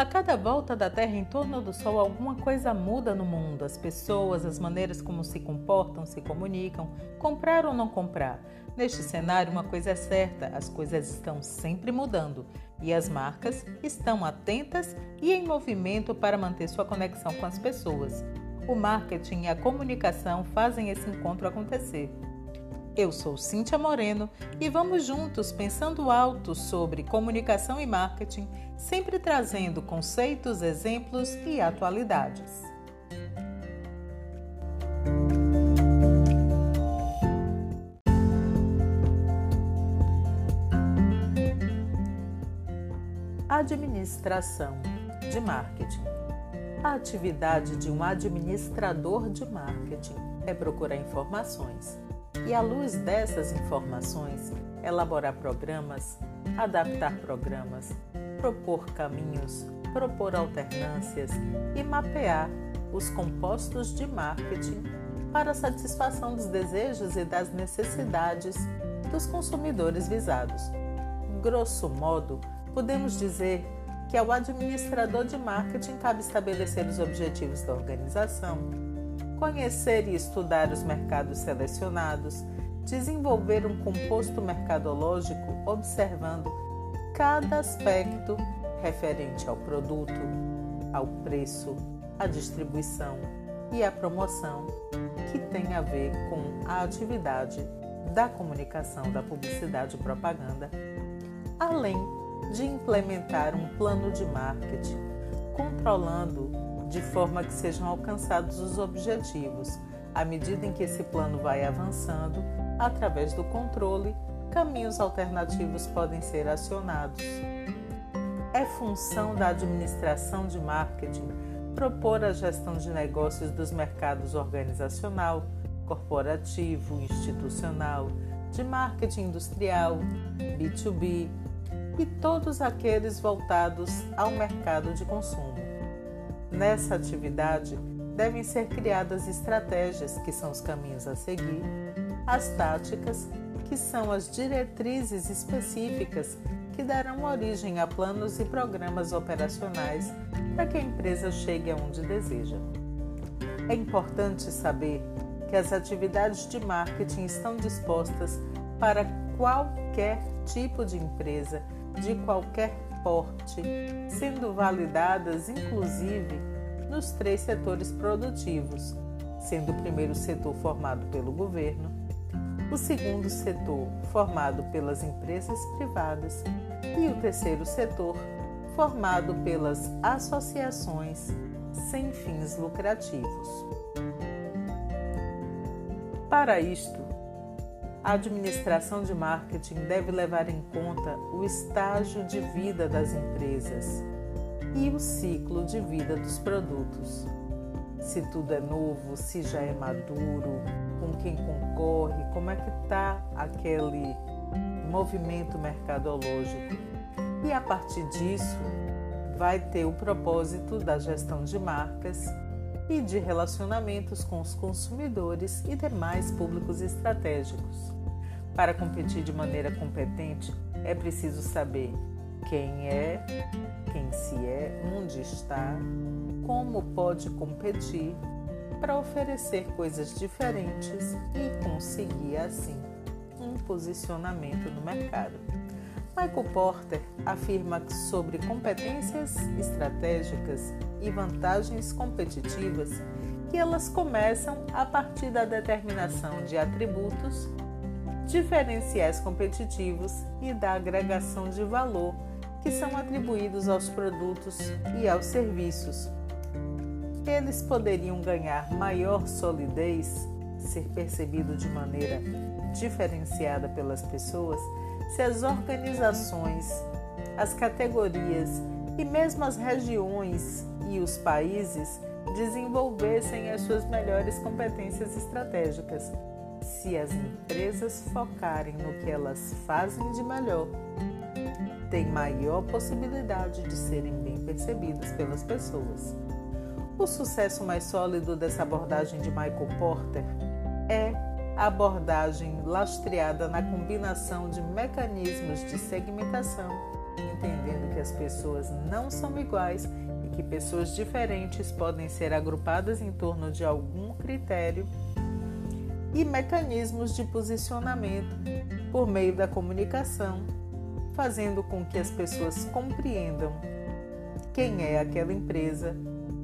A cada volta da Terra em torno do Sol, alguma coisa muda no mundo. As pessoas, as maneiras como se comportam, se comunicam, comprar ou não comprar. Neste cenário, uma coisa é certa: as coisas estão sempre mudando e as marcas estão atentas e em movimento para manter sua conexão com as pessoas. O marketing e a comunicação fazem esse encontro acontecer. Eu sou Cíntia Moreno e vamos juntos pensando alto sobre comunicação e marketing, sempre trazendo conceitos, exemplos e atualidades. Administração de marketing. A atividade de um administrador de marketing é procurar informações e, à luz dessas informações, elaborar programas, adaptar programas, propor caminhos, propor alternâncias e mapear os compostos de marketing para a satisfação dos desejos e das necessidades dos consumidores visados. Grosso modo, podemos dizer que ao administrador de marketing cabe estabelecer os objetivos da organização, conhecer e estudar os mercados selecionados, desenvolver um composto mercadológico observando cada aspecto referente ao produto, ao preço, à distribuição e à promoção que tem a ver com a atividade da comunicação, da publicidade e propaganda, além de implementar um plano de marketing, controlando de forma que sejam alcançados os objetivos, à medida em que esse plano vai avançando, através do controle, caminhos alternativos podem ser acionados. É função da administração de marketing propor a gestão de negócios dos mercados organizacional, corporativo, institucional, de marketing industrial, B2B e todos aqueles voltados ao mercado de consumo. Nessa atividade, devem ser criadas estratégias, que são os caminhos a seguir, as táticas, que são as diretrizes específicas que darão origem a planos e programas operacionais para que a empresa chegue aonde deseja. É importante saber que as atividades de marketing estão dispostas para qualquer tipo de empresa, de qualquer porte, sendo validadas inclusive nos três setores produtivos, sendo o primeiro setor formado pelo governo, o segundo setor formado pelas empresas privadas e o terceiro setor formado pelas associações sem fins lucrativos. Para isto, a administração de marketing deve levar em conta o estágio de vida das empresas e o ciclo de vida dos produtos. Se tudo é novo, se já é maduro, com quem concorre, como é que está aquele movimento mercadológico. E a partir disso, vai ter o propósito da gestão de marcas e de relacionamentos com os consumidores e demais públicos estratégicos. Para competir de maneira competente, é preciso saber quem é, quem se é, onde está, como pode competir para oferecer coisas diferentes e conseguir assim um posicionamento no mercado. Michael Porter afirma que sobre competências estratégicas e vantagens competitivas que elas começam a partir da determinação de atributos, diferenciais competitivos e da agregação de valor que são atribuídos aos produtos e aos serviços. Eles poderiam ganhar maior solidez, ser percebido de maneira diferenciada pelas pessoas se as organizações, as categorias e mesmo as regiões e os países desenvolvessem as suas melhores competências estratégicas, se as empresas focarem no que elas fazem de melhor, têm maior possibilidade de serem bem percebidas pelas pessoas. O sucesso mais sólido dessa abordagem de Michael Porter é abordagem lastreada na combinação de mecanismos de segmentação, entendendo que as pessoas não são iguais que pessoas diferentes podem ser agrupadas em torno de algum critério e mecanismos de posicionamento por meio da comunicação, fazendo com que as pessoas compreendam quem é aquela empresa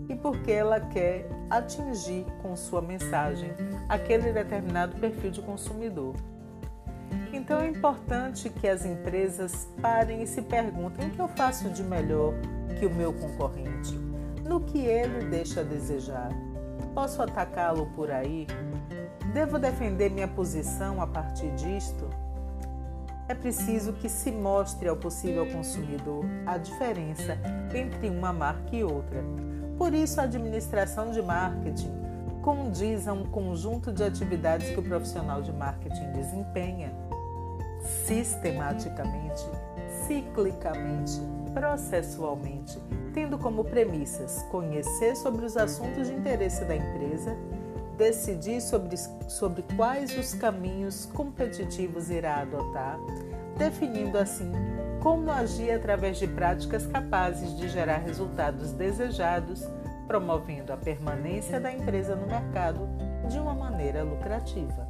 e por que ela quer atingir com sua mensagem aquele determinado perfil de consumidor. Então é importante que as empresas parem e se perguntem o que eu faço de melhor que o meu concorrente, no que ele deixa a desejar. Posso atacá-lo por aí? Devo defender minha posição a partir disto? É preciso que se mostre ao possível consumidor a diferença entre uma marca e outra. Por isso, a administração de marketing condiz a um conjunto de atividades que o profissional de marketing desempenha sistematicamente, ciclicamente, processualmente, tendo como premissas conhecer sobre os assuntos de interesse da empresa, decidir sobre, sobre quais os caminhos competitivos irá adotar, definindo assim como agir através de práticas capazes de gerar resultados desejados, promovendo a permanência da empresa no mercado de uma maneira lucrativa.